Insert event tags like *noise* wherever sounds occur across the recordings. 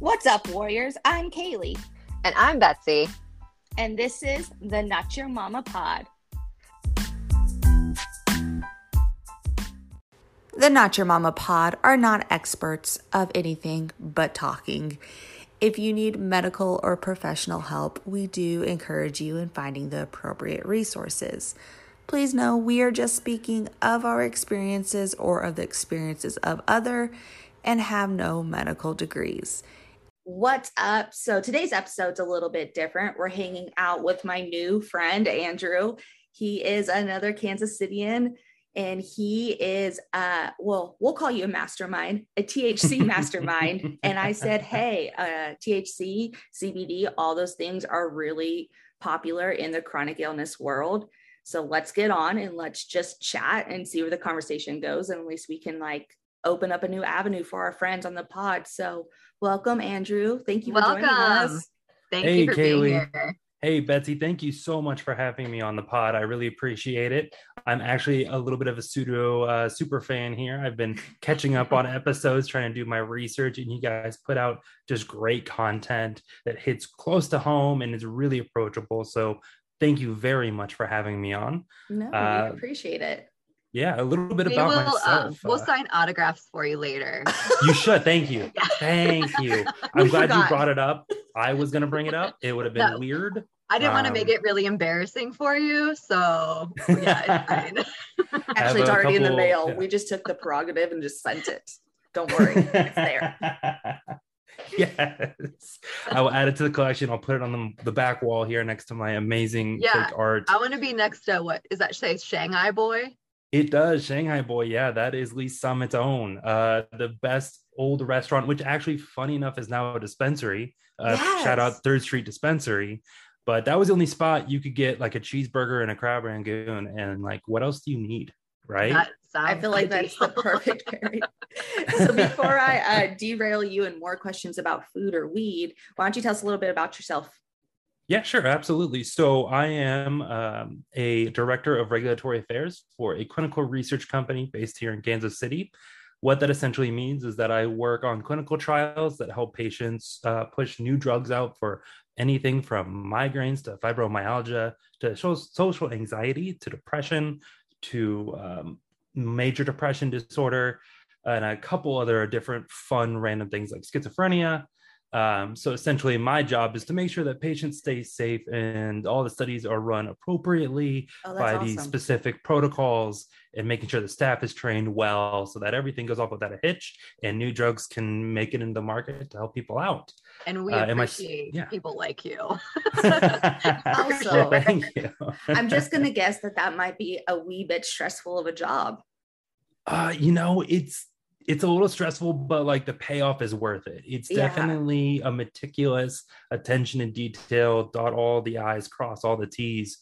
What's up, Warriors? I'm Kaylee. And I'm Betsy. And this is the Notcha Momma Pod. The Notcha Momma Pod are not experts of anything but talking. If you need medical or professional help, we do encourage you in finding the appropriate resources. Please know we are just speaking of our experiences or of the experiences of other and have no medical degrees. What's up? So today's episode's a little bit different. We're hanging out with my new friend Andrew. He is another Kansas Cityan and he is uh well we'll call you a mastermind a thc *laughs* mastermind and i said hey uh thc cbd all those things are really popular in the chronic illness world so let's get on and let's just chat and see where the conversation goes and at least we can like open up a new avenue for our friends on the pod so welcome andrew thank you for welcome. joining us thank Hey, you for Kaylee. being here Hey, Betsy, thank you so much for having me on the pod. I really appreciate it. I'm actually a little bit of a pseudo uh, super fan here. I've been catching up on episodes, trying to do my research, and you guys put out just great content that hits close to home and is really approachable. So, thank you very much for having me on. no Uh, we appreciate it Yeah, a little bit we about will uh, myself. we'll Uh, sign autographs for you later *laughs* you should. Thank you. *laughs* Thank you. *laughs* I'm glad forgot. you brought it up. I was going to bring it up. It would have been No. weird. i didn't want to make Um, it really embarrassing for you so yeah it's fine actually it's a already in the mail yeah. we just took the prerogative and just sent it don't worry it's there yes. I will add it to the collection. I'll put it on the, the back wall here next to my amazing Yeah, fake art. i want to be next to what is that say shanghai boy It does. Shanghai Boy. Yeah, that is Lee Summit's own. Uh, the best old restaurant, which actually, funny enough, is now a dispensary. Uh, Shout out Third Street Dispensary. But that was the only spot you could get like a cheeseburger and a crab rangoon. And like, what else do you need? Right? that I feel like that's the perfect *laughs* pairing. so before I uh, derail you and more questions about food or weed, why don't you tell us a little bit about yourself? Yeah, sure, absolutely. So I am um, a director of regulatory affairs for a clinical research company based here in Kansas City. What that essentially means is that I work on clinical trials that help patients uh, push new drugs out for anything from migraines to fibromyalgia to social anxiety to depression to um, major depression disorder and a couple other different fun random things like schizophrenia um, so essentially, my job is to make sure that patients stay safe and all the studies are run appropriately Oh, by these specific protocols and making sure the staff is trained well so that everything goes off without a hitch and new drugs can make it into the market to help people out. and we uh, am I appreciate yeah. people like you *laughs* *laughs* Also- thank you. *laughs* I'm just gonna guess that that might be a wee bit stressful of a job. Uh, you know, it's it's a little stressful, but like the payoff is worth it. It's Yeah. definitely a meticulous attention to detail, dot all the I's, cross all the T's.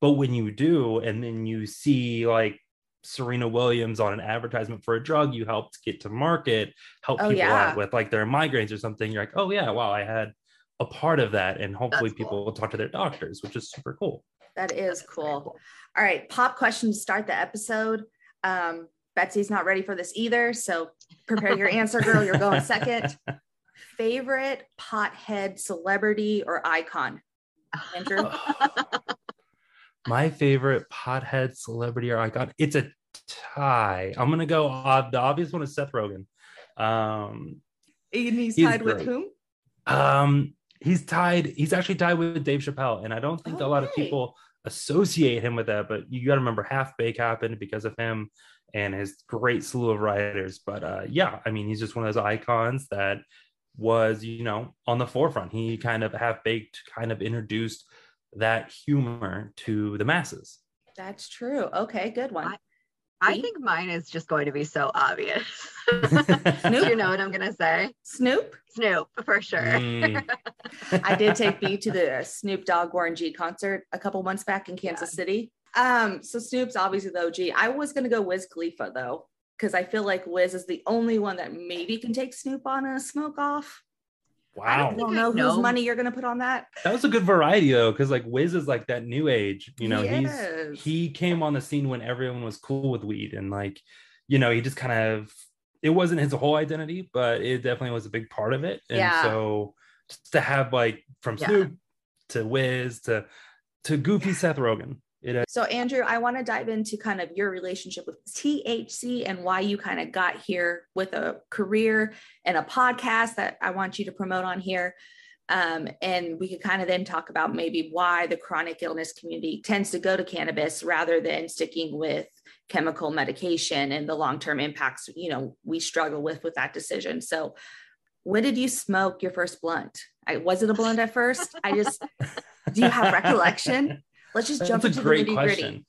But when you do, and then you see like Serena Williams on an advertisement for a drug you helped get to market, help Oh, people yeah. out with like their migraines or something, you're like, oh yeah, wow, I had a part of that. And hopefully That's people cool. will talk to their doctors, which is super cool. That is very cool. All right, pop question to start the episode. Um, Betsy's not ready for this either, so prepare your answer, girl. You're going second. *laughs* Favorite pothead celebrity or icon? Andrew? *laughs* My favorite pothead celebrity or icon. It's a tie. I'm gonna go. Uh, the obvious one is Seth Rogen. Um, And he's He's tied with great. whom? um, he's tied. He's actually tied with Dave Chappelle, and I don't think a lot of people associate him with that. But you got to remember, Half Bake happened because of him and his great slew of writers. But uh, yeah, I mean, he's just one of those icons that was, you know, on the forefront. He kind of Half Baked, kind of introduced that humor to the masses. That's true. Okay, good one. I Me? think mine is just going to be so obvious. *laughs* Snoop? you know what I'm gonna say? Snoop? Snoop for sure. Mm. I did take *laughs* B to the Snoop Dogg Warren G concert a couple months back in Kansas City. Um, so Snoop's obviously the OG. I was gonna go Wiz Khalifa though, because I feel like Wiz is the only one that maybe can take Snoop on a smoke off. I Wow. don't, think don't I know know. whose money you're gonna put on that. That was a good variety though, because like Wiz is like that new age. You know, Yes. he's he came on the scene when everyone was cool with weed, and like, you know, he just kind of it wasn't his whole identity, but it definitely was a big part of it. And Yeah. so just to have like from Yeah. Snoop to Wiz to to Goofy Seth Rogen, it So, Andrew, I want to dive into kind of your relationship with THC and why you kind of got here with a career and a podcast that I want you to promote on here. Um, and we could kind of then talk about maybe why the chronic illness community tends to go to cannabis rather than sticking with chemical medication and the long-term impacts you know we struggle with with that decision. So when did you smoke your first blunt? I, was it a blunt at first? I just do you have recollection *laughs* let's just jump That's into a great the nitty question. gritty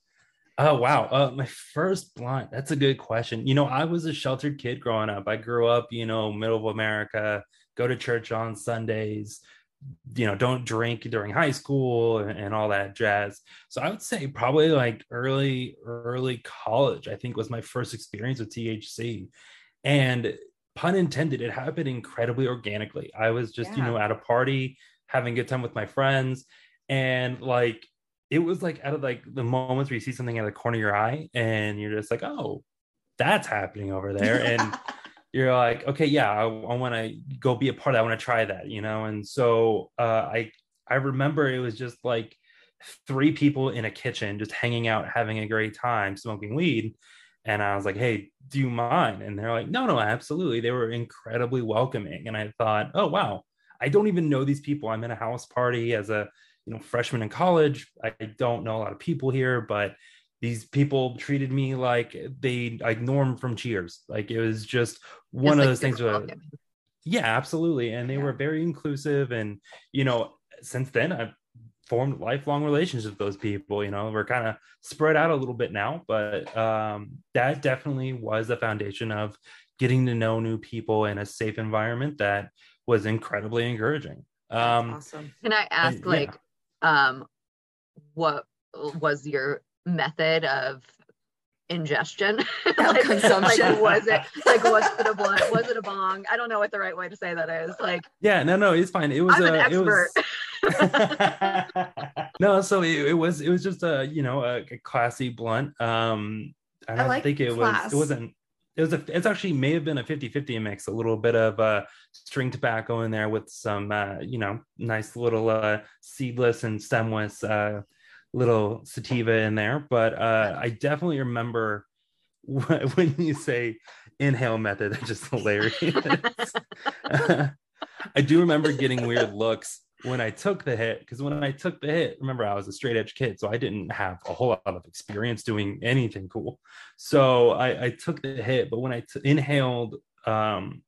Oh wow, uh, my first blunt. That's a good question. You know, I was a sheltered kid growing up. I grew up, you know, middle of America. Go to church on Sundays. You know, don't drink during high school and, and all that jazz. So I would say probably like early, early college. I think was my first experience with THC, and pun intended, it happened incredibly organically. I was just, you know, at a party having a good time with my friends, and like it was like out of like the moments where you see something out of the corner of your eye and you're just like, oh, that's happening over there. And *laughs* you're like, okay, yeah, I, I want to go be a part of that. I want to try that, you know? And so uh, I, I remember it was just like three people in a kitchen, just hanging out, having a great time, smoking weed. And I was like, hey, do you mind? And they're like, no, no, absolutely. They were incredibly welcoming. And I thought, oh, wow, I don't even know these people. I'm in a house party as a, you know, freshman in college. I don't know a lot of people here, but these people treated me like they like Norm from Cheers. Like it was just one Just, of like, those things where welcoming. yeah, absolutely. And they Yeah. were very inclusive. And, you know, since then I've formed lifelong relationships with those people. You know, we're kind of spread out a little bit now, but um, that definitely was the foundation of getting to know new people in a safe environment that was incredibly encouraging. That's Um, awesome Can I ask, yeah. like, um, what was your method of ingestion? *laughs* like, consumption. Like, was it like was it a *laughs* blunt? Was it a bong? I don't know what the right way to say that is. Like, yeah, no, no, it's fine. It was I'm an a, it was *laughs* no, so it, it was it was just a you know a, a classy blunt. Um, I I don't like think it class. was it wasn't it was a it's actually may have been a 50-50 mix, a little bit of uh string tobacco in there with some uh, you know nice little uh seedless and stemless uh little sativa in there. But uh I definitely remember wh- *laughs* when you say inhale method, *laughs* it's just hilarious. *laughs* I do remember getting weird looks when I took the hit because when I took the hit, remember I was a straight edge kid, so I didn't have a whole lot of experience doing anything cool. So I, I took the hit, but when I t- inhaled, um,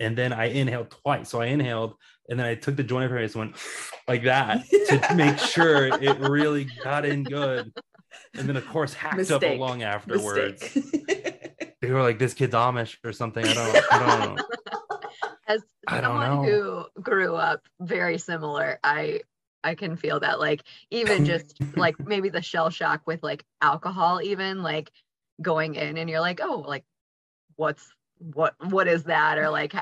and then I inhaled twice. So I inhaled, and then I took the joint and went *laughs* like that to *laughs* make sure it really got in good. And then of course hacked up a Mistake. lung afterwards. They were like, "This kid's Amish or something." I don't, I don't know. *laughs* as someone who grew up very similar, I I can feel that. Like even *laughs* just like maybe the shell shock with like alcohol, even like going in and you're like, oh, like what's what what is that? Or like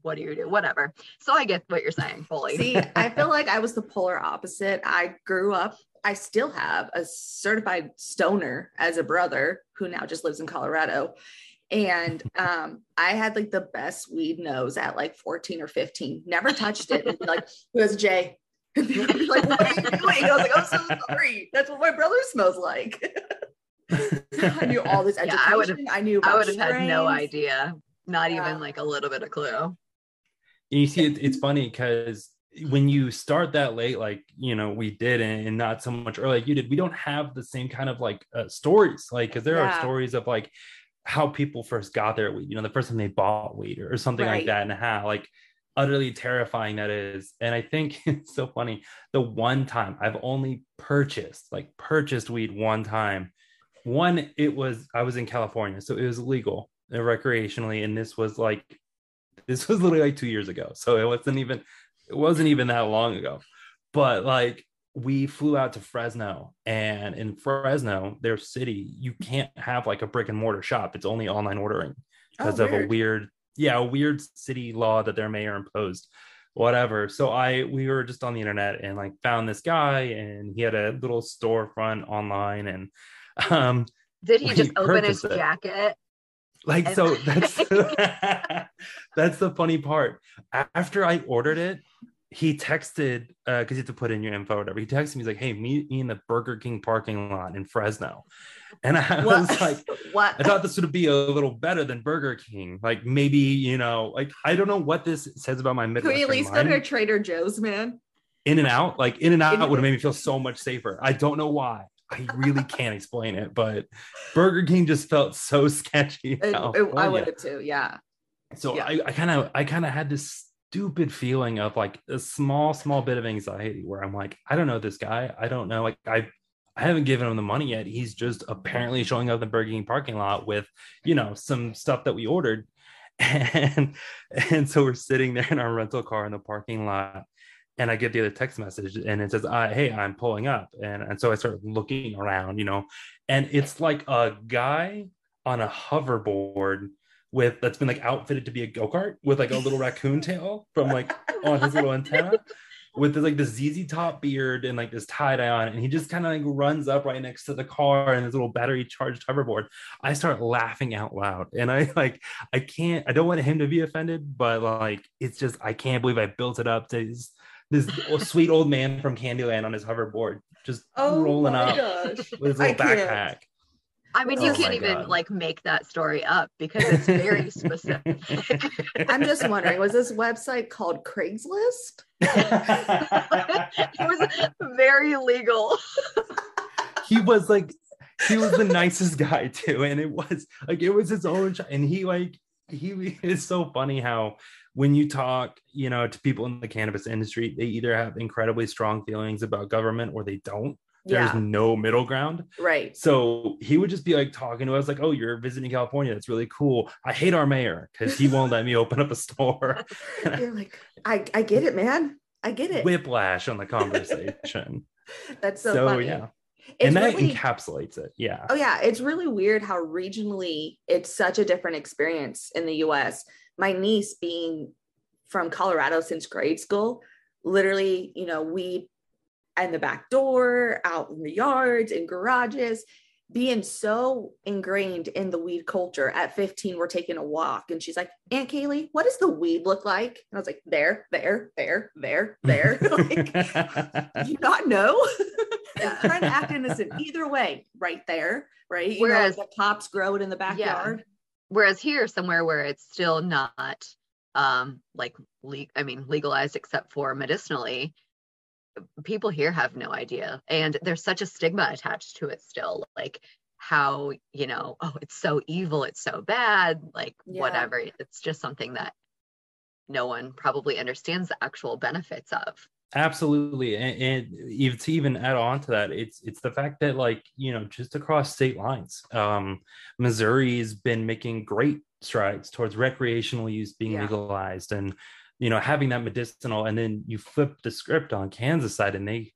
what do you do? Whatever. So I get what you're saying fully. See, I feel *laughs* like I was the polar opposite. I grew up, I still have a certified stoner as a brother who now just lives in Colorado. And um, I had like the best weed nose at like 14 or 15. Never touched it. And like, who has a J? And people would be like, what are you doing? I was like, I'm so sorry. That's what my brother smells like. *laughs* I knew all this Yeah, education. I would've- I knew I would have had no idea. Not Yeah. even like a little bit of clue. And you see, it, it's funny because when you start that late, like you know we did, and, and not so much early like you did, we don't have the same kind of like uh, stories, like because there Yeah. are stories of like how people first got their weed, you know, the first time they bought weed or, or something Right. like that, and how like utterly terrifying that is. And I think *laughs* it's so funny. The one time I've only purchased, like purchased weed one time. One, it was I was in California, so it was legal uh, recreationally, and this was like this was literally like two years ago so it wasn't even it wasn't even that long ago but like we flew out to fresno and in fresno their city you can't have like a brick and mortar shop it's only online ordering because Oh, of a weird. yeah a weird city law that their mayor imposed whatever so i we were just on the internet and like found this guy and he had a little storefront online and um Did he just open his it. jacket? Like so *laughs* that's *laughs* that's the funny part. After I ordered it, he texted because uh, you have to put in your info or whatever. He texted me, he's like, "Hey, meet me in the Burger King parking lot in Fresno." And I what? was like, "What?" I thought this would be a little better than Burger King. Like maybe you know, like I don't know what this says about my Midwestern. Can we at least mind. go to Trader Joe's, man? In and out, like In and Out would have made me feel so much safer. I don't know why. I really can't explain it, but Burger King just felt so *laughs* sketchy. It, it, I would have too. Yeah. So yeah. I kind of, I kind of had this stupid feeling of like a small, small bit of anxiety where I'm like, I don't know this guy. I don't know. Like I, I haven't given him the money yet. He's just apparently showing up in the Burger King parking lot with, you know, some stuff that we ordered. *laughs* And and so we're sitting there in our rental car in the parking lot. And I get the other text message and it says, uh, hey, I'm pulling up. And, and so I start looking around, you know, and it's like a guy on a hoverboard with that's been like outfitted to be a go-kart with like a little raccoon tail from like on his little antenna with this, like the ZZ top beard and like this tie dye on, and he just kind of like runs up right next to the car and his little battery charged hoverboard. I start laughing out loud, and I like I can't. I don't want him to be offended, but like it's just I can't believe I built it up to this, this sweet old man from Candyland on his hoverboard, just oh rolling up gosh. with his little I backpack. Can't. I mean, you oh can't even God. like make that story up because it's very *laughs* specific. I'm just wondering, was this website called Craigslist? *laughs* it was very legal. he was like, he was the nicest guy too, and it was like it was his own, and he like he is so funny how when you talk, you know, to people in the cannabis industry, they either have incredibly strong feelings about government or they don't there's yeah. no middle ground. Right. So he would just be like talking to us, like, oh, you're visiting California. That's really cool. I hate our mayor because he won't let me open up a store. *laughs* you're like, I, I get it, man. I get it. Whiplash on the *laughs* conversation. That's so, so funny. yeah. It's and that really, encapsulates it. Yeah. Oh, yeah. It's really weird how regionally it's such a different experience in the US. My niece being from Colorado since grade school, literally, you know, we and the back door, out in the yards, in garages, being so ingrained in the weed culture. At 15, we're taking a walk, and she's like, Aunt Kaylee, what does the weed look like? And I was like, there, there, there, there, there. *laughs* like, *laughs* you not know? trying to act innocent either way, right there, right? You Whereas know, the cops grow it in the backyard. Yeah. Whereas here, somewhere where it's still not um like le- I mean legalized except for medicinally, people here have no idea and there's such a stigma attached to it still like how you know oh it's so evil it's so bad like yeah. whatever it's just something that no one probably understands the actual benefits of absolutely and, and even to even add on to that it's it's the fact that like you know just across state lines um missouri's been making great strides towards recreational use being yeah. legalized and you know having that medicinal and then you flip the script on kansas side and they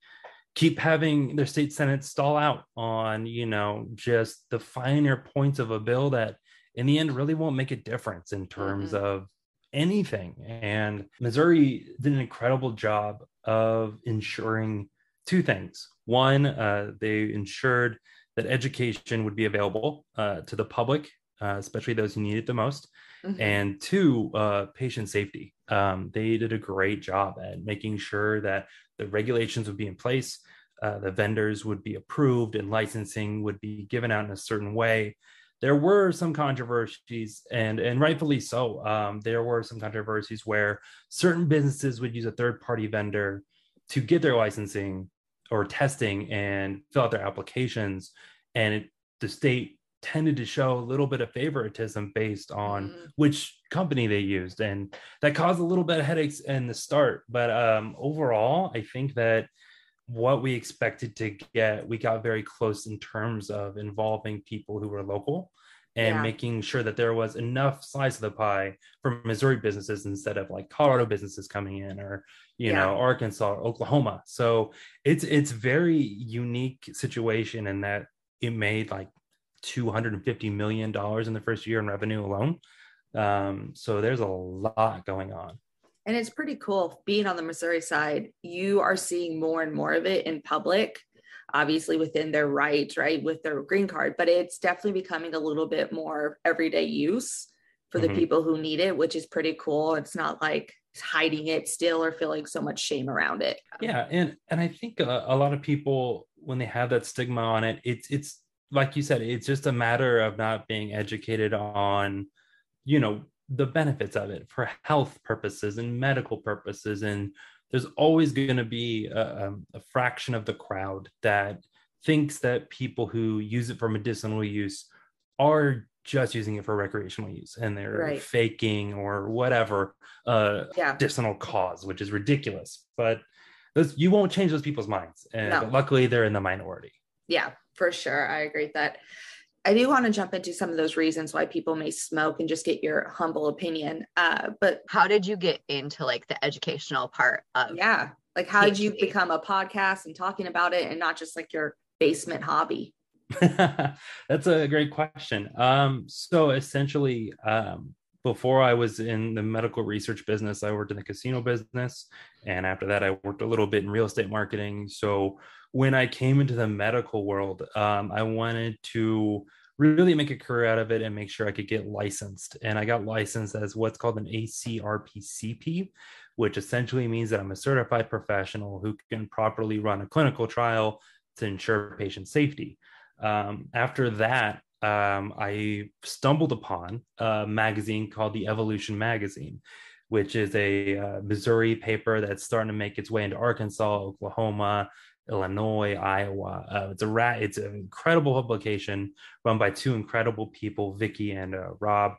keep having their state senate stall out on you know just the finer points of a bill that in the end really won't make a difference in terms mm-hmm. of anything and missouri did an incredible job of ensuring two things one uh, they ensured that education would be available uh, to the public uh, especially those who need it the most mm-hmm. and two uh, patient safety um, they did a great job at making sure that the regulations would be in place uh, the vendors would be approved and licensing would be given out in a certain way. There were some controversies and and rightfully so. Um, there were some controversies where certain businesses would use a third party vendor to get their licensing or testing and fill out their applications and it, the state tended to show a little bit of favoritism based on mm-hmm. which company they used and that caused a little bit of headaches in the start but um, overall i think that what we expected to get we got very close in terms of involving people who were local and yeah. making sure that there was enough slice of the pie for missouri businesses instead of like colorado businesses coming in or you yeah. know arkansas or oklahoma so it's it's very unique situation in that it made like 250 million dollars in the first year in revenue alone. Um, so there's a lot going on. And it's pretty cool being on the Missouri side. You are seeing more and more of it in public. obviously within their rights, right, with their green card, but it's definitely becoming a little bit more everyday use for the Mhm. people who need it, which is pretty cool. It's not like hiding it still or feeling so much shame around it. yeah and and i think a, a lot of people when they have that stigma on it it's it's like you said it's just a matter of not being educated on you know the benefits of it for health purposes and medical purposes and there's always going to be a, um, a fraction of the crowd that thinks that people who use it for medicinal use are just using it for recreational use and they're Right. faking or whatever uh Yeah. medicinal cause which is ridiculous but those you won't change those people's minds and No. luckily they're in the minority Yeah, for sure. I agree with that. I do want to jump into some of those reasons why people may smoke and just get your humble opinion. Uh, but How did you get into like the educational part of yeah, like how did you become a podcast and talking about it and not just like your basement hobby? *laughs* That's a great question. Um, so essentially, um, before I was in the medical research business, I worked in the casino business. And after that, I worked a little bit in real estate marketing. So when I came into the medical world, um, I wanted to really make a career out of it and make sure I could get licensed. And I got licensed as what's called an ACRPCP, which essentially means that I'm a certified professional who can properly run a clinical trial to ensure patient safety. Um, after that, um, I stumbled upon a magazine called the Evolution Magazine, which is a uh, Missouri paper that's starting to make its way into Arkansas, Oklahoma, Illinois, Iowa. Uh, it's a rat. It's an incredible publication run by two incredible people, Vicky and uh, Rob.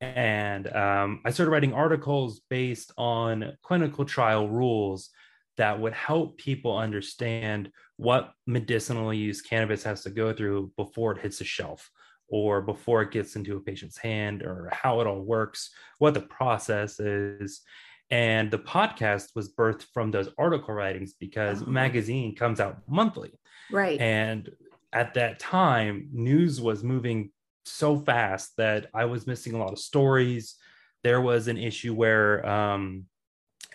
And um, I started writing articles based on clinical trial rules that would help people understand what medicinal use cannabis has to go through before it hits the shelf or before it gets into a patient's hand or how it all works, what the process is. And the podcast was birthed from those article writings because Oh. magazine comes out monthly. Right. And at that time, news was moving so fast that I was missing a lot of stories. There was an issue where um,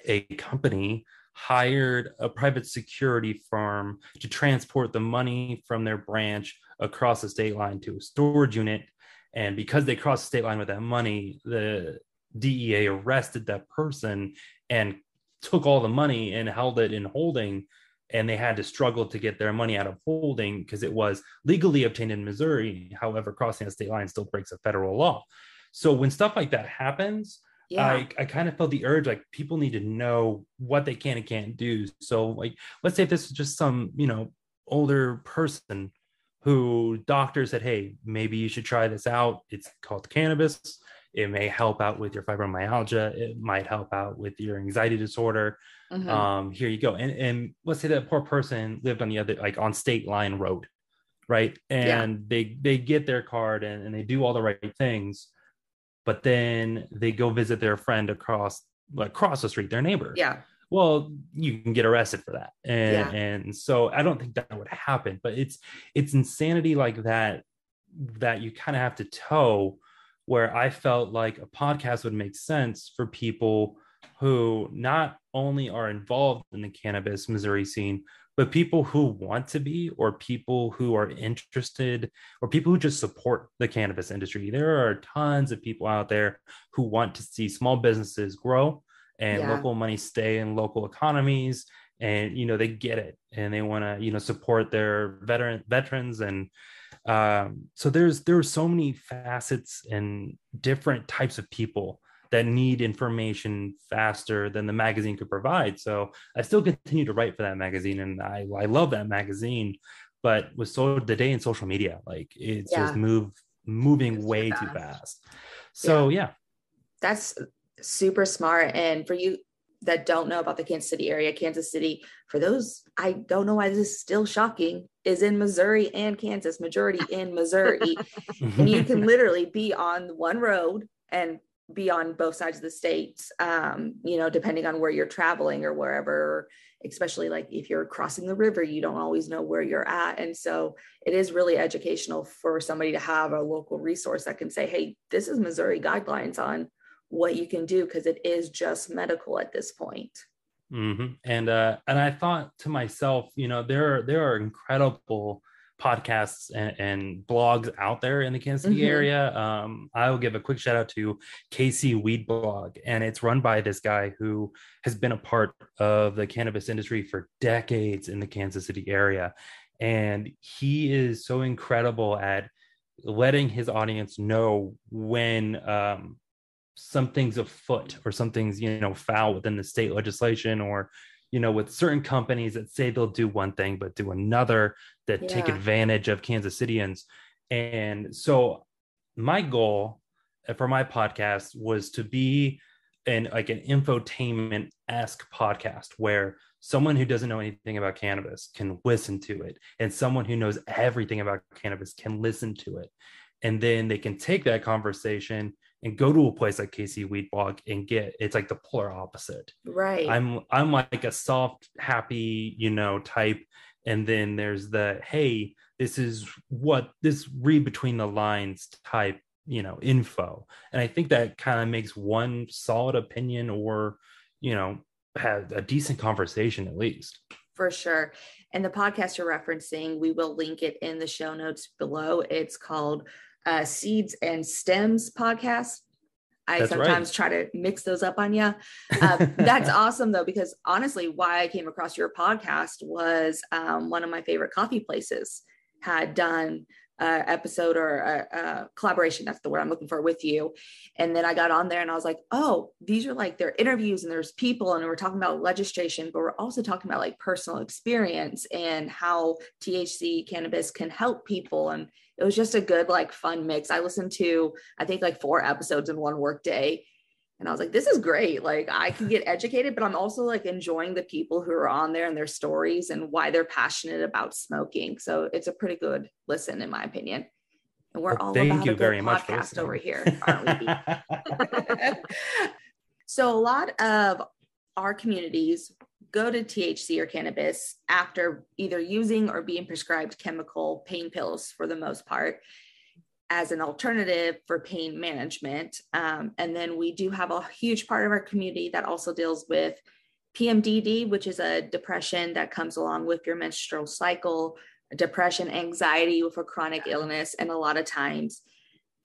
a company hired a private security firm to transport the money from their branch across the state line to a storage unit. And because they crossed the state line with that money, the DEA arrested that person and took all the money and held it in holding. And they had to struggle to get their money out of holding because it was legally obtained in Missouri. However, crossing a state line still breaks a federal law. So when stuff like that happens, yeah. I, I kind of felt the urge like people need to know what they can and can't do. So like let's say if this is just some, you know, older person who doctor said, hey, maybe you should try this out. It's called cannabis. It may help out with your fibromyalgia. It might help out with your anxiety disorder. Mhm. Um, here you go. And and let's say that poor person lived on the other like on state line road, right? And they they get their card and, and they do all the right things, but then they go visit their friend across like across the street, their neighbor. yeah. Well, you can get arrested for that. And Yeah. and so I don't think that would happen, but it's it's insanity like that that you kind of have to toe where I felt like a podcast would make sense for people who not only are involved in the cannabis Missouri scene, but people who want to be, or people who are interested, or people who just support the cannabis industry. There are tons of people out there who want to see small businesses grow and Yeah. local money stay in local economies. And you know they get it, and they want to you know support their veteran veterans and um, so there's there are so many facets and different types of people that need information faster than the magazine could provide. So I still continue to write for that magazine, and I I love that magazine. But with so the day in social media, like it's just move moving It's way too fast. fast. So yeah, That's super smart. And for you that don't know about the Kansas City area, Kansas City, for those, I don't know why this is still shocking, is in Missouri and Kansas, majority *laughs* in Missouri. and you can literally be on one road and be on both sides of the states um you know depending on where you're traveling or wherever especially like if you're crossing the river you don't always know where you're at and so it is really educational for somebody to have a local resource that can say hey this is missouri guidelines on what you can do because it is just medical at this point Mm-hmm. And uh, and I thought to myself, you know, there are there are incredible podcasts and, and blogs out there in the Kansas City mm-hmm. area. Um, I will give a quick shout out to KC Weed Blog, and it's run by this guy who has been a part of the cannabis industry for decades in the Kansas City area, and he is so incredible at letting his audience know when um, something's afoot or something's you know foul within the state legislation or you know with certain companies that say they'll do one thing but do another that yeah. take advantage of kansas cityans and so my goal uh, for my podcast was to be an like an infotainment esque podcast where someone who doesn't know anything about cannabis can listen to it and someone who knows everything about cannabis can listen to it and then they can take that conversation and go to a place like KC Weed Blog and get it's like the polar opposite. Right. I'm I'm like a soft, happy, you know, type. And then there's the hey, this is what this read between the lines type, you know, info. And I think that kind of makes one solid opinion or, you know, have a decent conversation at least. For sure. And the podcast you're referencing, we will link it in the show notes below. It's called uh, Seeds and Stems podcast. I that's sometimes right. try to mix those up on you. Um, that's *laughs* awesome though, because honestly, why I came across your podcast was um, one of my favorite coffee places had done uh, episode or a, a, collaboration. That's the word I'm looking for with you. And then I got on there and I was like, oh, these are like their interviews and there's people and we're talking about legislation, but we're also talking about like personal experience and how THC cannabis can help people. And it was just a good, like fun mix. I listened to, I think like four episodes in one work day and I was like, this is great. Like I can get educated, but I'm also like enjoying the people who are on there and their stories and why they're passionate about smoking. So it's a pretty good listen, in my opinion. And we're well, all thank about you a very much podcast over here, aren't we? *laughs* *laughs* so a lot of our communities go to THC or cannabis after either using or being prescribed chemical pain pills for the most part as an alternative for pain management. Um, and then we do have a huge part of our community that also deals with PMDD, which is a depression that comes along with your menstrual cycle, depression, anxiety with a chronic illness. And a lot of times,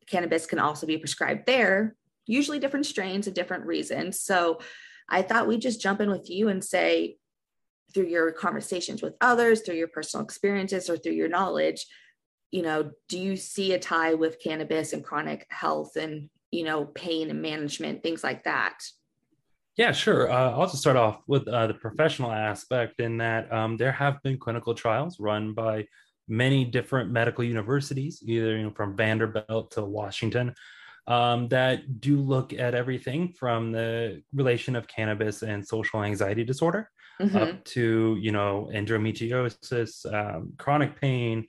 cannabis can also be prescribed there, usually different strains and different reasons. So I thought we'd just jump in with you and say, through your conversations with others, through your personal experiences, or through your knowledge, you know, do you see a tie with cannabis and chronic health and, you know, pain and management, things like that? Yeah, sure. Uh, I'll just start off with uh, the professional aspect in that um, there have been clinical trials run by many different medical universities, either you know, from Vanderbilt to Washington, um, that do look at everything from the relation of cannabis and social anxiety disorder mm-hmm. up to you know endometriosis, um, chronic pain,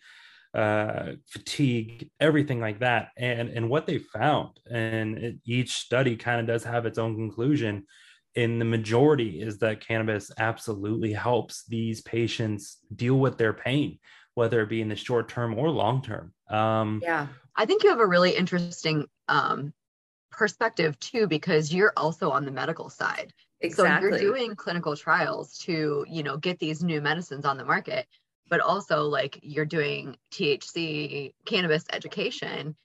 uh, fatigue, everything like that. And and what they found, and it, each study kind of does have its own conclusion. In the majority, is that cannabis absolutely helps these patients deal with their pain, whether it be in the short term or long term. Um, yeah, I think you have a really interesting um, perspective too, because you're also on the medical side. Exactly. So you're doing clinical trials to, you know, get these new medicines on the market but also like you're doing THC cannabis education.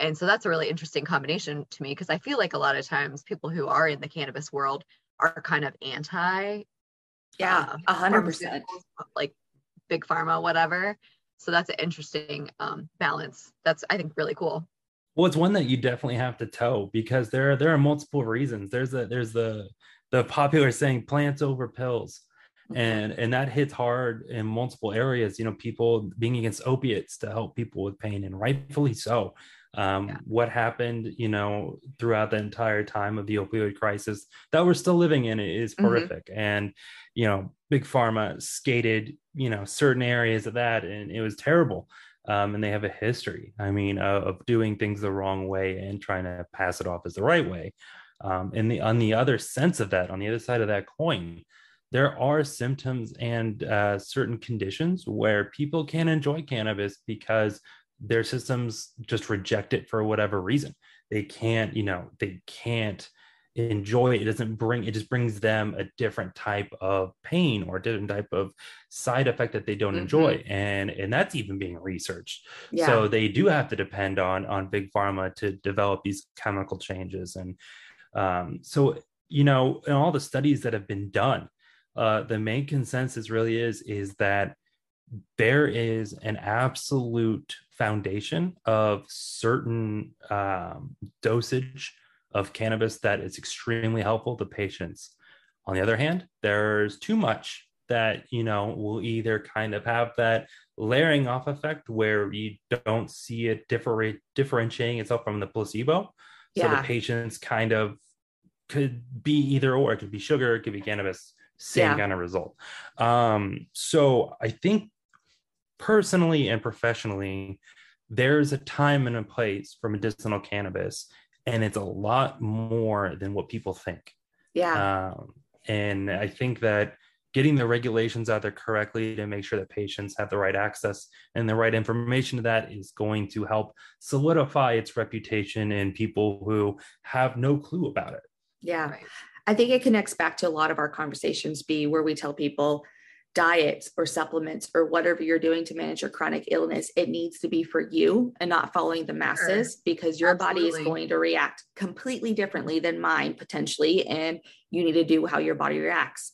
And so that's a really interesting combination to me because I feel like a lot of times people who are in the cannabis world are kind of anti yeah, a hundred percent like big pharma, whatever. So that's an interesting um, balance. That's I think really cool. Well, it's one that you definitely have to toe because there are there are multiple reasons. There's a there's the the popular saying plants over pills and and that hits hard in multiple areas you know people being against opiates to help people with pain and rightfully so um, yeah. what happened you know throughout the entire time of the opioid crisis that we're still living in is mm-hmm. horrific mm-hmm. and you know big pharma skated you know certain areas of that and it was terrible um, and they have a history i mean uh, of doing things the wrong way and trying to pass it off as the right way um, and the on the other sense of that on the other side of that coin there are symptoms and uh, certain conditions where people can enjoy cannabis because their systems just reject it for whatever reason. They can't, you know, they can't enjoy it. It doesn't bring it just brings them a different type of pain or a different type of side effect that they don't mm-hmm. enjoy. And and that's even being researched. Yeah. So they do have to depend on on big pharma to develop these chemical changes. And um, so you know, in all the studies that have been done, uh, the main consensus really is is that there is an absolute foundation of certain um, dosage of cannabis that is extremely helpful to patients. On the other hand, there's too much that you know will either kind of have that layering off effect where you don't see it differ- differentiating itself from the placebo. Yeah. So the patients kind of could be either or. It could be sugar, it could be cannabis, same yeah. kind of result. Um, so I think personally and professionally, there's a time and a place for medicinal cannabis, and it's a lot more than what people think. Yeah. Um, and I think that getting the regulations out there correctly to make sure that patients have the right access and the right information to that is going to help solidify its reputation in people who have no clue about it. Yeah. Right. I think it connects back to a lot of our conversations be where we tell people diets or supplements or whatever you're doing to manage your chronic illness, it needs to be for you and not following the masses sure. because your Absolutely. body is going to react completely differently than mine potentially. And you need to do how your body reacts.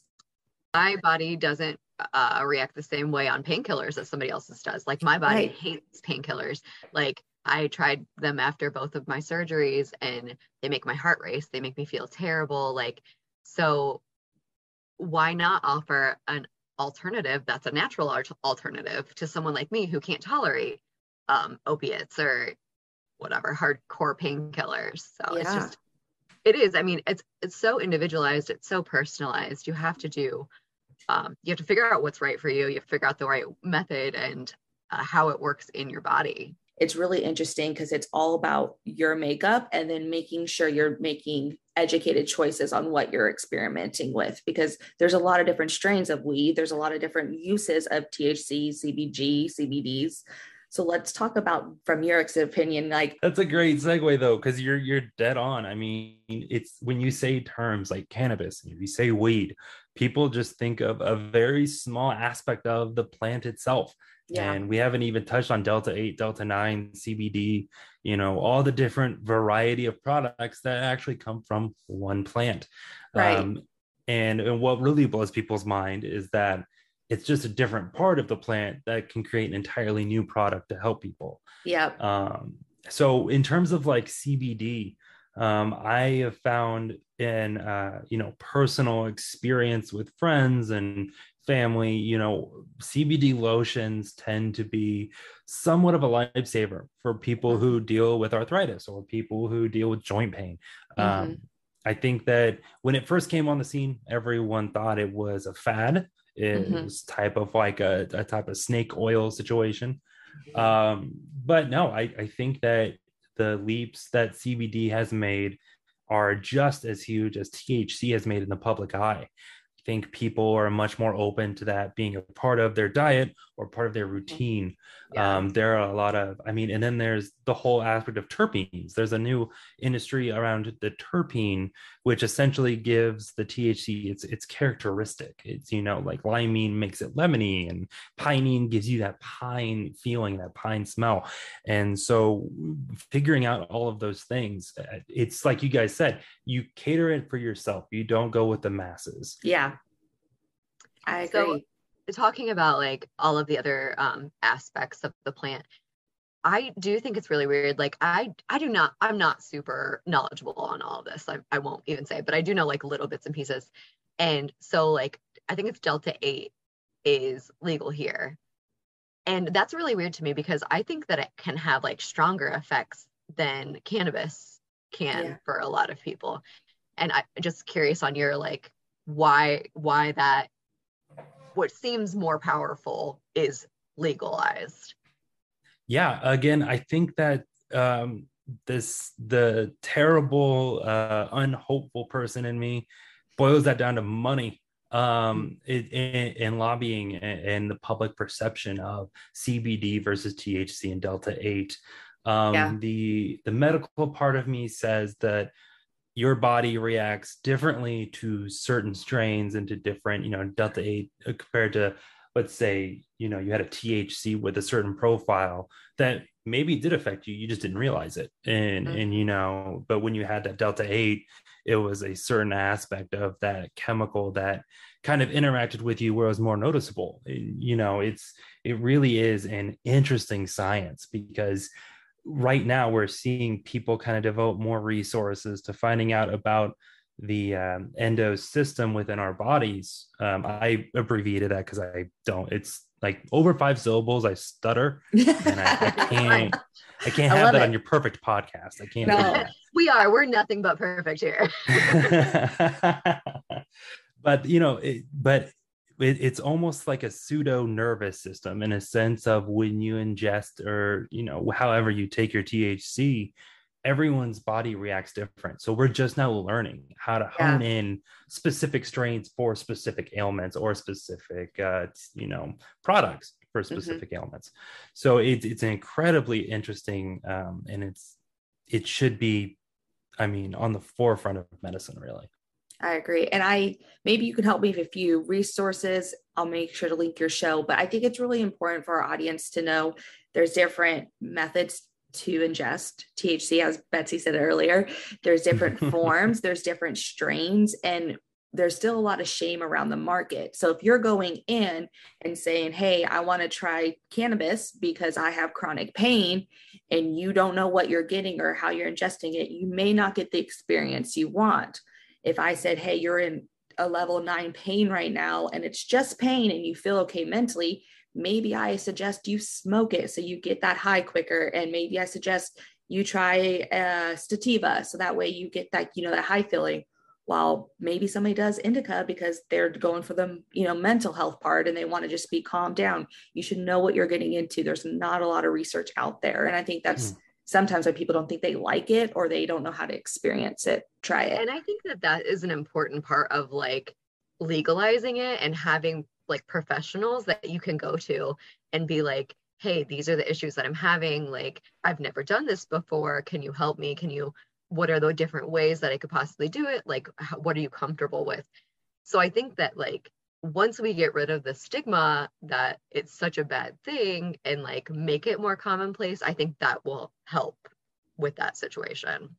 My body doesn't uh, react the same way on painkillers as somebody else's does. Like my body right. hates painkillers. Like I tried them after both of my surgeries and they make my heart race. They make me feel terrible. Like, so why not offer an alternative that's a natural alternative to someone like me who can't tolerate um, opiates or whatever hardcore painkillers. So yeah. it's just it is. I mean, it's it's so individualized. It's so personalized. You have to do. Um, you have to figure out what's right for you. You have to figure out the right method and uh, how it works in your body it's really interesting because it's all about your makeup and then making sure you're making educated choices on what you're experimenting with because there's a lot of different strains of weed. There's a lot of different uses of thc cbg cbds so let's talk about from your opinion like that's a great segue though because you're you're dead on. I mean it's when you say terms like cannabis if you say weed people just think of a very small aspect of the plant itself yeah. And we haven't even touched on Delta 8, Delta 9, CBD, you know, all the different variety of products that actually come from one plant. Right. Um, and, and what really blows people's mind is that it's just a different part of the plant that can create an entirely new product to help people. Yep. Um, so in terms of like CBD, um, I have found in uh, you know personal experience with friends and family, you know, CBD lotions tend to be somewhat of a lifesaver for people who mm-hmm. deal with arthritis or people who deal with joint pain. Mm-hmm. Um, I think that when it first came on the scene, everyone thought it was a fad. It mm-hmm. was type of like a, a, type of snake oil situation. Um, but no, I, I think that the leaps that CBD has made are just as huge as THC has made in the public eye think people are much more open to that being a part of their diet or part of their mm-hmm. routine. Yeah. Um, there are a lot of, I mean, and then there's the whole aspect of terpenes. There's a new industry around the terpene, which essentially gives the THC its its characteristic. It's you know like limonene makes it lemony, and pinene gives you that pine feeling, that pine smell. And so, figuring out all of those things, uh, it's like you guys said, you cater it for yourself. You don't go with the masses. Yeah, I agree. So, talking about like all of the other um, aspects of the plant, I do think it's really weird. Like I I do not I'm not super knowledgeable on all of this. I, I won't even say, but I do know like little bits and pieces. And so like I think it's Delta 8 is legal here. And that's really weird to me because I think that it can have like stronger effects than cannabis can yeah. for a lot of people. And i'm just curious on your like why why that what seems more powerful is legalized. Yeah, again, I think that um, this the terrible, uh, unhopeful person in me boils that down to money um in, in, lobbying and, the public perception of cbd versus thc and delta 8 um yeah. the the medical part of me says that your body reacts differently to certain strains and to different, you know, delta 8 uh, compared to let's say, you know, you had a THC with a certain profile that maybe did affect you, you just didn't realize it. And mm-hmm. and you know, but when you had that delta 8, it was a certain aspect of that chemical that kind of interacted with you where it was more noticeable. You know, it's it really is an interesting science because right now we're seeing people kind of devote more resources to finding out about the um, endo system within our bodies. Um, I abbreviated that because I don't. It's like over five syllables. I stutter, *laughs* and I, I can't. I can't have I that it. on your perfect podcast. I can't. No. We are. We're nothing but perfect here. *laughs* but you know, it, but it, it's almost like a pseudo nervous system in a sense of when you ingest or you know however you take your thc everyone's body reacts different so we're just now learning how to hone in specific strains for specific ailments or specific uh, you know products for mm-hmm. specific mm-hmm. ailments so it's it's incredibly interesting um, and it's it should be i mean on the forefront of medicine really I agree. And I maybe you can help me with a few resources. I'll make sure to link your show, but I think it's really important for our audience to know there's different methods to ingest THC, as Betsy said earlier. There's different *laughs* forms, there's different strains, and there's still a lot of shame around the market. So if you're going in and saying, Hey, I want to try cannabis because I have chronic pain, and you don't know what you're getting or how you're ingesting it, you may not get the experience you want if I said, Hey, you're in a level nine pain right now and it's just pain and you feel okay mentally, maybe I suggest you smoke it so you get that high quicker. And maybe I suggest you try uh, sativa so that way you get that, you know, that high feeling. While maybe somebody does indica because they're going for the, you know, mental health part and they want to just be calmed down. You should know what you're getting into. There's not a lot of research out there. And I think that's mm sometimes when people don't think they like it or they don't know how to experience it, try it. And I think that that is an important part of like legalizing it and having like professionals that you can go to and be like, hey, these are the issues that I'm having. Like, I've never done this before. Can you help me? Can you, what are the different ways that I could possibly do it? Like, how, what are you comfortable with? So I think that like once we get rid of the stigma that it's such a bad thing and like make it more commonplace, I think that will help with that situation.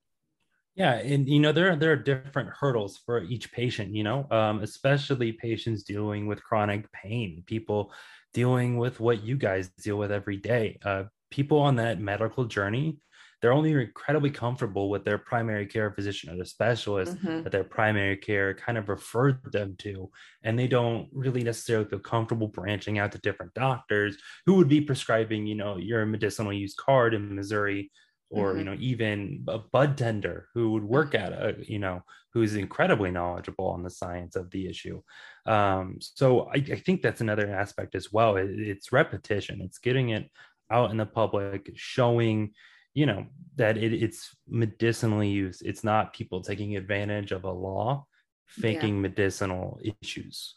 Yeah, and you know there are, there are different hurdles for each patient. You know, um, especially patients dealing with chronic pain, people dealing with what you guys deal with every day. Uh, people on that medical journey they're only incredibly comfortable with their primary care physician or the specialist mm-hmm. that their primary care kind of referred them to. And they don't really necessarily feel comfortable branching out to different doctors who would be prescribing, you know, your medicinal use card in Missouri or mm-hmm. you know even a bud tender who would work at a you know who's incredibly knowledgeable on the science of the issue um, so I, I, think that's another aspect as well it, it's repetition it's getting it out in the public showing you know that it, it's medicinally used. It's not people taking advantage of a law faking yeah. medicinal issues.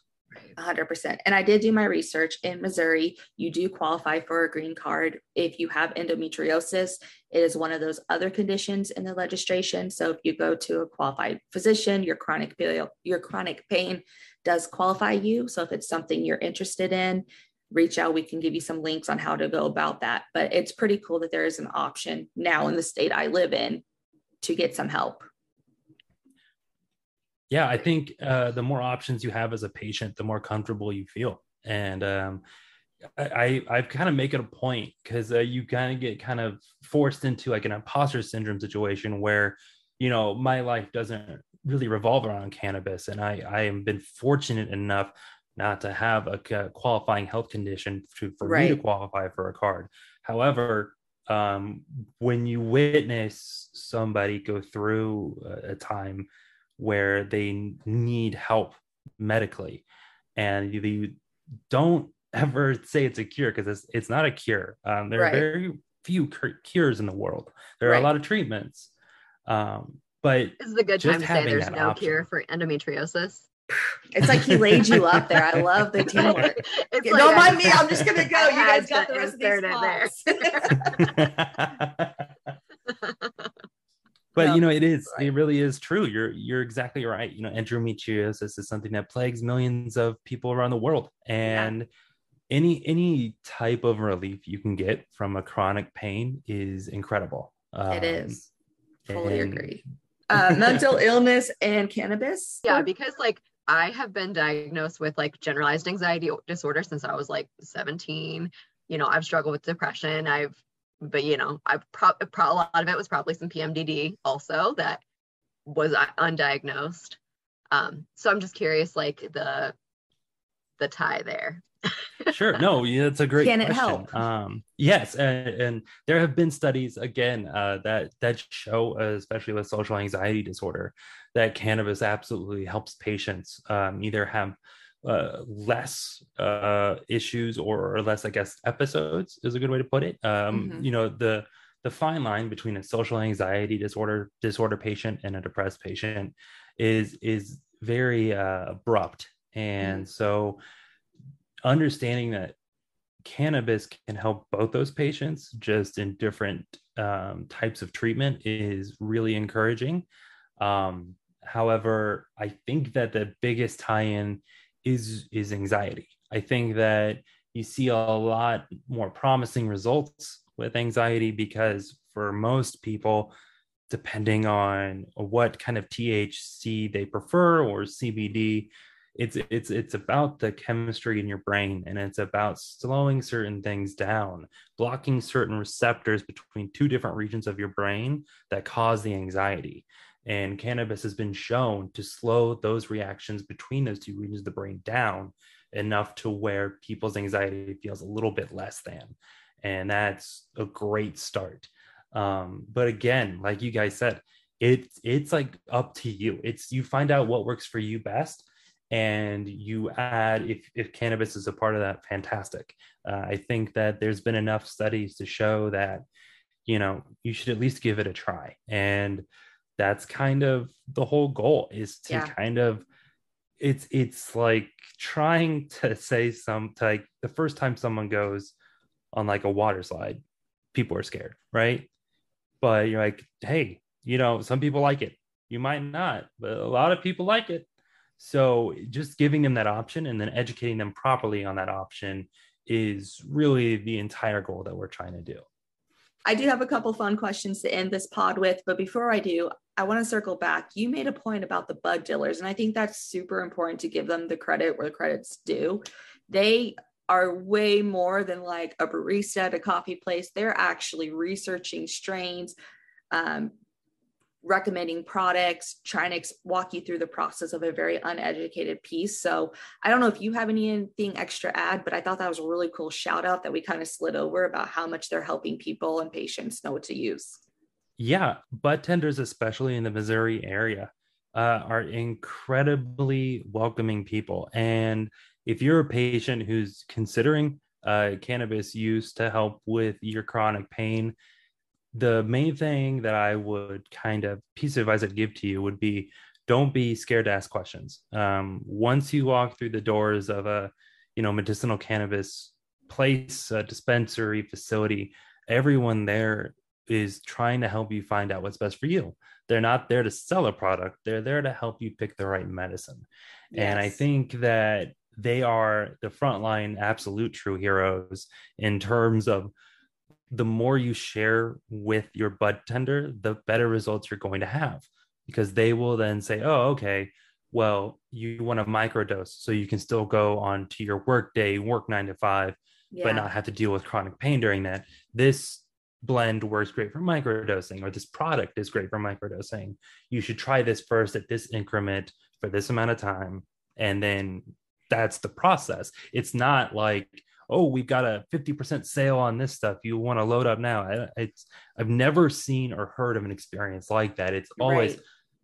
100% and i did do my research in missouri. You do qualify for a green card. If you have endometriosis it is one of those other conditions in the legislation so if you go to a qualified physician your chronic your chronic pain does qualify you. So if it's something you're interested in reach out. We can give you some links on how to go about that. But it's pretty cool that there is an option now in the state I live in to get some help. Yeah, I think uh, the more options you have as a patient, the more comfortable you feel. And um, I, I kind of make it a point because uh, you kind of get kind of forced into like an imposter syndrome situation where, you know, my life doesn't really revolve around cannabis. And I, I have been fortunate enough not to have a qualifying health condition to, for right. me to qualify for a card. However, um, when you witness somebody go through a, a time where they need help medically and you, you don't *laughs* ever say it's a cure because it's, it's not a cure. Um, there right. are very few cures in the world. There right. are a lot of treatments. Um, but this is a good time to say there's no option. cure for endometriosis. It's like he laid you up there. I love the teamwork. It's Don't like mind me. I'm just gonna go. You guys got the rest of these spots. *laughs* *laughs* but No, you know it is right. it really is true you're you're exactly right you know endometriosis is something that plagues millions of people around the world and any any type of relief you can get from a chronic pain is incredible it Um, is. Fully and- agree. *laughs* Uh, mental illness and cannabis. Yeah, because like I have been diagnosed with like generalized anxiety disorder since I was like 17. You know, I've struggled with depression. I've, but you know, I've pro- a lot of it was probably some PMDD also that was uh, undiagnosed. Um, so I'm just curious, like the the tie there. sure no yeah, that's a great Can it help? um yes and, and there have been studies again uh that that show uh, especially with social anxiety disorder that cannabis absolutely helps patients um either have uh, less uh issues or, or less i guess episodes is a good way to put it um Mhm. you know the the fine line between a social anxiety disorder disorder patient and a depressed patient is is very uh, abrupt and so understanding that cannabis can help both those patients just in different um, types of treatment is really encouraging. Um, however i think that the biggest tie-in is is anxiety. I think that you see a lot more promising results with anxiety because for most people depending on what kind of thc they prefer or cbd it's it's it's about the chemistry in your brain and it's about slowing certain things down blocking certain receptors between two different regions of your brain that cause the anxiety. And cannabis has been shown to slow those reactions between those two regions of the brain down enough to where people's anxiety feels a little bit less than. And that's a great start. Um, but again like you guys said it's it's like up to you. It's you find out what works for you best and you add if, if cannabis is a part of that fantastic. Uh, i think that there's been enough studies to show that you know you should at least give it a try. And that's kind of the whole goal is to Yeah. kind of it's it's like trying to say some like the first time someone goes on like a water slide people are scared right? But you're like hey you know some people like it. You might not but a lot of people like it so just giving them that option and then educating them properly on that option is really the entire goal that we're trying to do I do have a couple fun questions to end this pod with, but before I do, I want to circle back. You made a point about the bud dealers, and I think that's super important to give them the credit where the credit's due. They are way more than like a barista at a coffee place. They're actually researching strains, um, recommending products, trying to ex- walk you through the process of a very uneducated piece. So I don't know if you have anything extra add, but I thought that was a really cool shout out that we kind of slid over about how much they're helping people and patients know what to use. yeah bud tenders especially in the missouri area uh, are incredibly welcoming people and if you're a patient who's considering uh, cannabis use to help with your chronic pain the main thing that i would kind of piece of advice i'd give to you would be don't be scared to ask questions. Um, once you walk through the doors of a you know medicinal cannabis place a dispensary facility everyone there is trying to help you find out what's best for you. They're not there to sell a product. They're there to help you pick the right medicine. And i think that they are the frontline absolute true heroes in terms of the more you share with your bud tender the better results you're going to have because they will then say oh okay well you want to microdose so you can still go on to your work day work nine to five yeah. but not have to deal with chronic pain during that. This blend works great for microdosing, or this product is great for microdosing. You should try this first at this increment for this amount of time. And then that's the process. It's not like, oh, we've got a 50% sale on this stuff. You want to load up now. I- It's I've never seen or heard of an experience like that. It's always, Right.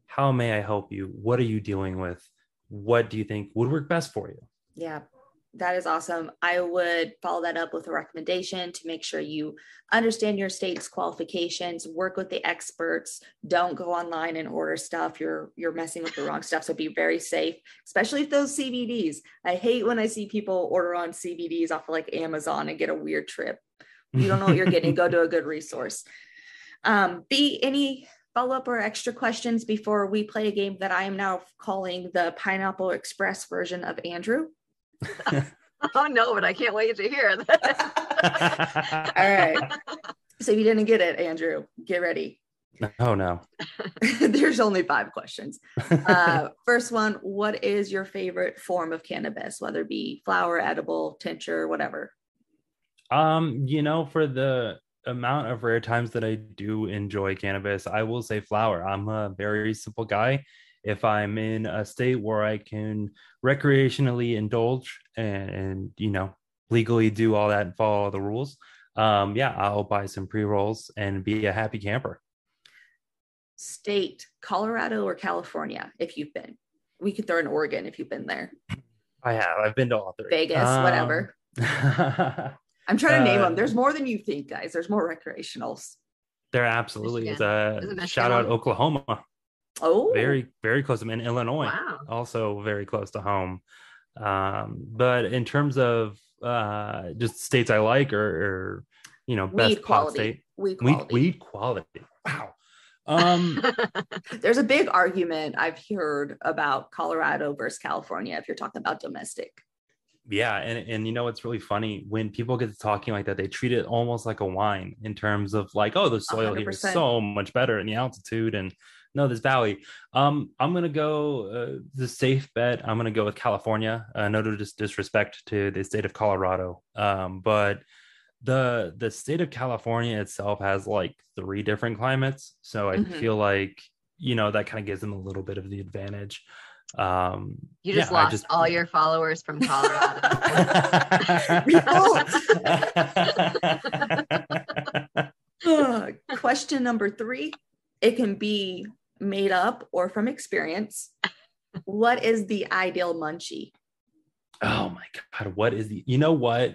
how may I help you? What are you dealing with? What do you think would work best for you? Yeah, that is awesome. I would follow that up with a recommendation to make sure you understand your state's qualifications, work with the experts. Don't go online and order stuff. You're you're messing with the wrong stuff. So be very safe, especially if those CBDs. I hate when I see people order on CBDs off of like Amazon and get a weird trip. You don't know what you're getting. Go to a good resource. Um, B, any follow up or extra questions before we play a game that I am now calling the Pineapple Express version of Andrew? Oh *laughs* no, but I can't wait to hear that. *laughs* All right. So if you didn't get it, Andrew, get ready. Oh no. *laughs* There's only five questions. Uh, first one What is your favorite form of cannabis, whether it be flower, edible, tincture, whatever? Um, you know, for the amount of rare times that I do enjoy cannabis, I will say flower. I'm a very simple guy. If I'm in a state where I can recreationally indulge and, and you know, legally do all that and follow all the rules, um, yeah, I'll buy some pre rolls and be a happy camper. State, Colorado or California, if you've been. We could throw in Oregon if you've been there. I have. I've been to all three. Vegas, Um, whatever. *laughs* I'm trying to name Uh, them. There's more than you think, guys. There's more recreationals. there absolutely is a Isn't Michigan shout out? Oklahoma. Oh, Very, very close. I'm in Illinois. Wow. also very close to home. Um, but in terms of uh, just states I like or, or you know, best weed quality. state, Weed weed, quality. weed quality. Wow. Um, *laughs* There's a big argument I've heard about Colorado versus California if you're talking about domestic. yeah, and and you know what's really funny when people get to talking like that, they treat it almost like a wine in terms of like, oh, the soil here is 100%. so much better and the altitude and no, this valley. Um, I'm gonna go uh, the safe bet. I'm gonna go with California. Uh, no dis- disrespect to the state of Colorado, um, but the the state of California itself has like three different climates, so I Mhm. feel like you know that kind of gives them a little bit of the advantage. Um, You just yeah, I lost all your followers from Colorado. Ugh. *laughs* *laughs* Question number three. It can be made up or from experience. What is the ideal munchie? oh my god what is the you know what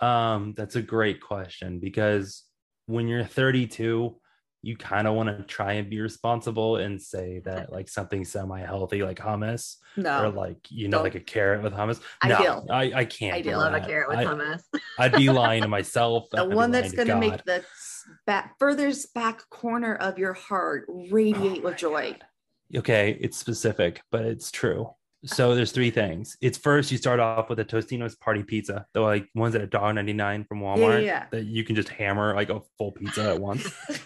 um that's a great question because when you're 32 you kind of want to try and be responsible and say that like something semi-healthy like hummus or like you know Don't. like a carrot with hummus no i i can't I do love a carrot with I, hummus. i'd be lying to myself *laughs* The I'd one that's going to make the back, furthest back corner of your heart radiate Oh with joy. okay it's specific but it's true. So there's three things. It's first you start off with a tostino's party pizza the like ones that are $1.99 from walmart yeah. that you can just hammer like a full pizza at once. *laughs*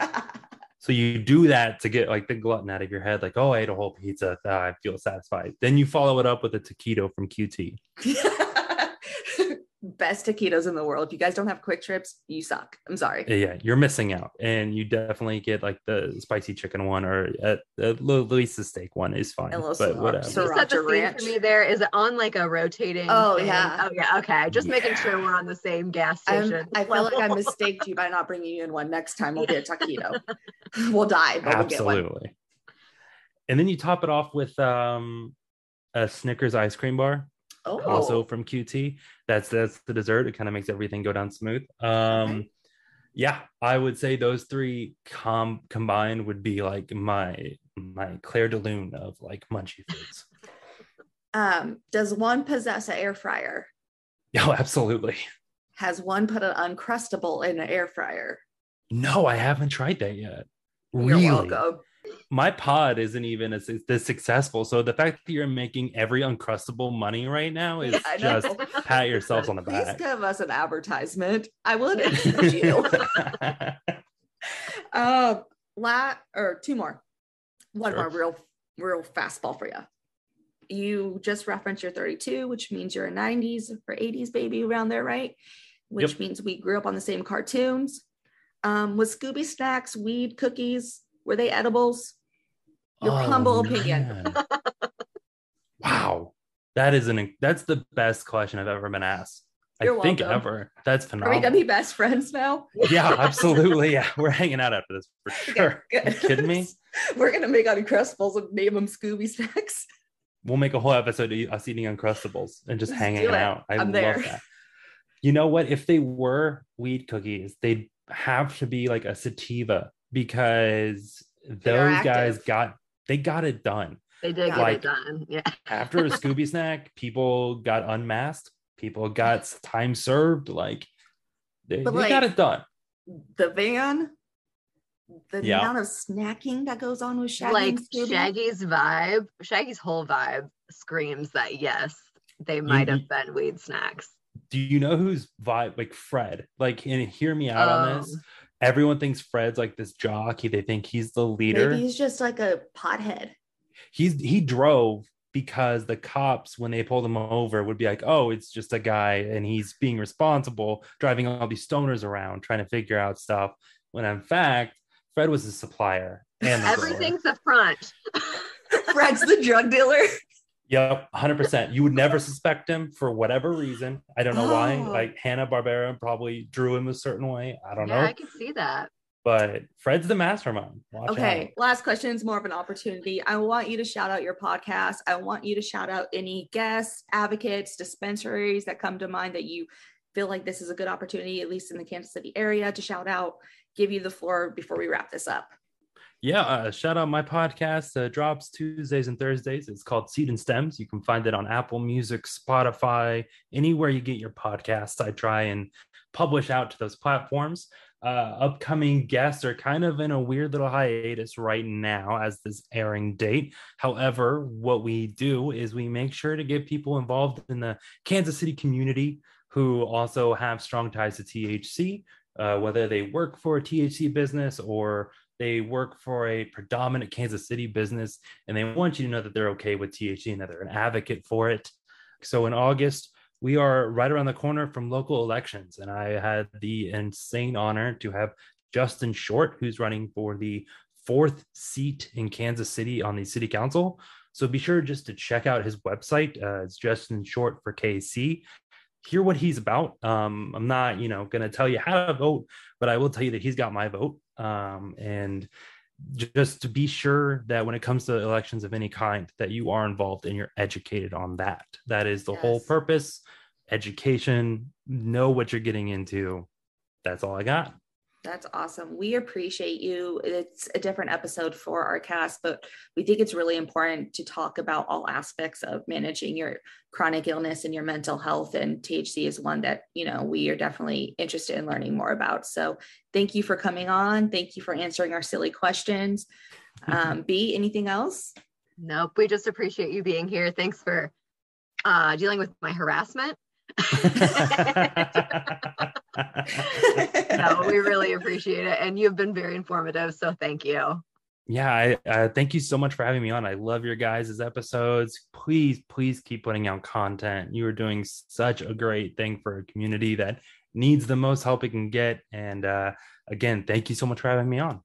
So you do that to get like the glutton out of your head like oh i ate a whole pizza ah, i feel satisfied. Then you follow it up with a taquito from qt *laughs* Best taquitos in the world. If you guys don't have QuikTrips, you suck. I'm sorry. yeah you're missing out and you definitely get like the spicy chicken one or at, at least the steak one is fine And a but sriracha. whatever You set the Sriracha scene for me there. Is it on like a rotating? Oh, thing? yeah. Oh yeah. Okay. Just making sure we're on the same gas I'm, station. I feel like I mistaked you by not bringing you in one. Next time we'll get a taquito. *laughs* we'll die, but we'll get one. absolutely and then you top it off with um a snickers ice cream bar Oh, also from QT. That's that's the dessert. It kind of makes everything go down smooth. Um, Okay. yeah, I would say those three com combined would be like my my Clair de Lune of like munchy foods. *laughs* um, does one possess an air fryer? *laughs* oh, absolutely. Has one put an uncrustable in an air fryer? No, I haven't tried that yet. You're Really, welcome. My pod isn't even as this successful. So the fact that you're making every uncrustable money right now is know. just pat yourselves on the Please back. give us an advertisement. I would *laughs* encourage you. *laughs* Uh, la or two more. One Sure. more real, real fastball for you. You just referenced your 32, which means you're a 90s or 80s baby around there, right? Which Yep. means we grew up on the same cartoons. Um, was Scooby Snacks, weed, cookies, were they edibles? Your Oh, humble opinion. *laughs* wow. That is an that's the best question I've ever been asked. You're I think welcome. ever. That's phenomenal. Are we gonna be best friends now? *laughs* yeah, absolutely. Yeah, we're hanging out after this for sure. Okay, You kidding me? *laughs* We're gonna make uncrustables and name them Scooby Snacks. We'll make a whole episode of us eating uncrustables and just Let's hanging out. I I'm love there. that. You know what? If they were weed cookies, they'd have to be like a sativa because those guys got they got it done. They did get Like- it done. Yeah. after a Scooby *laughs* snack, people got unmasked, people got time served, like they, But, they got it done. The van the Yeah. amount of snacking that goes on with Shaggy like. Shaggy's vibe, Shaggy's whole vibe screams that yes, they might have been weed snacks. Do you know who's vibe like Fred? Like, and hear me out on this. Oh. Everyone thinks Fred's like this jockey. They think he's the leader. Maybe he's just like a pothead. he's he drove because the cops when they pulled him over would be like oh it's just a guy and he's being responsible driving all these stoners around trying to figure out stuff when in fact fred was his supplier and the. Everything's a front. *laughs* Fred's the drug dealer. *laughs* yep 100% you would never *laughs* suspect him for whatever reason i don't know why Oh. like Hanna-Barbera probably drew him a certain way i don't yeah, know I can see that. but fred's the mastermind Watch Okay, out. last question is more of an opportunity. I want you to shout out your podcast. I want you to shout out any guests, advocates, dispensaries that come to mind that you feel like this is a good opportunity, at least in the Kansas City area, to shout out. Give you the floor before we wrap this up. Yeah, uh, shout out my podcast. Uh, drops Tuesdays and Thursdays. It's called Seed and Stems. You can find it on Apple Music, Spotify, anywhere you get your podcasts. I try and publish out to those platforms. Uh, upcoming guests are kind of in a weird little hiatus right now as this airing date. However, what we do is we make sure to get people involved in the Kansas City community who also have strong ties to THC, uh, whether they work for a THC business or they work for a predominant Kansas City business and they want you to know that they're okay with THC and that they're an advocate for it. So in August, we are right around the corner from local elections. And I had the insane honor to have Justin Short, who's running for the fourth seat in Kansas City on the city council. So be sure just to check out his website. Uh, it's Justin Short for KC. Hear what he's about. Um, I'm not, you know, going to tell you how to vote, but I will tell you that he's got my vote. Um, and just to be sure that when it comes to elections of any kind, that you are involved and you're educated on that. That is the whole purpose. Education, know what you're getting into. That's all I got. That's awesome. We appreciate you. It's a different episode for our cast, but we think it's really important to talk about all aspects of managing your chronic illness and your mental health. And THC is one that, you know, we are definitely interested in learning more about. So thank you for coming on. Thank you for answering our silly questions. Um, B, anything else? Nope. We just appreciate you being here. Thanks for uh, dealing with my harassment. No, we really appreciate it. And you've been very informative. So thank you. yeah I, uh, thank you so much for having me on i love your guys' episodes please please keep putting out content you are doing such a great thing for a community that needs the most help it can get and uh, again thank you so much for having me on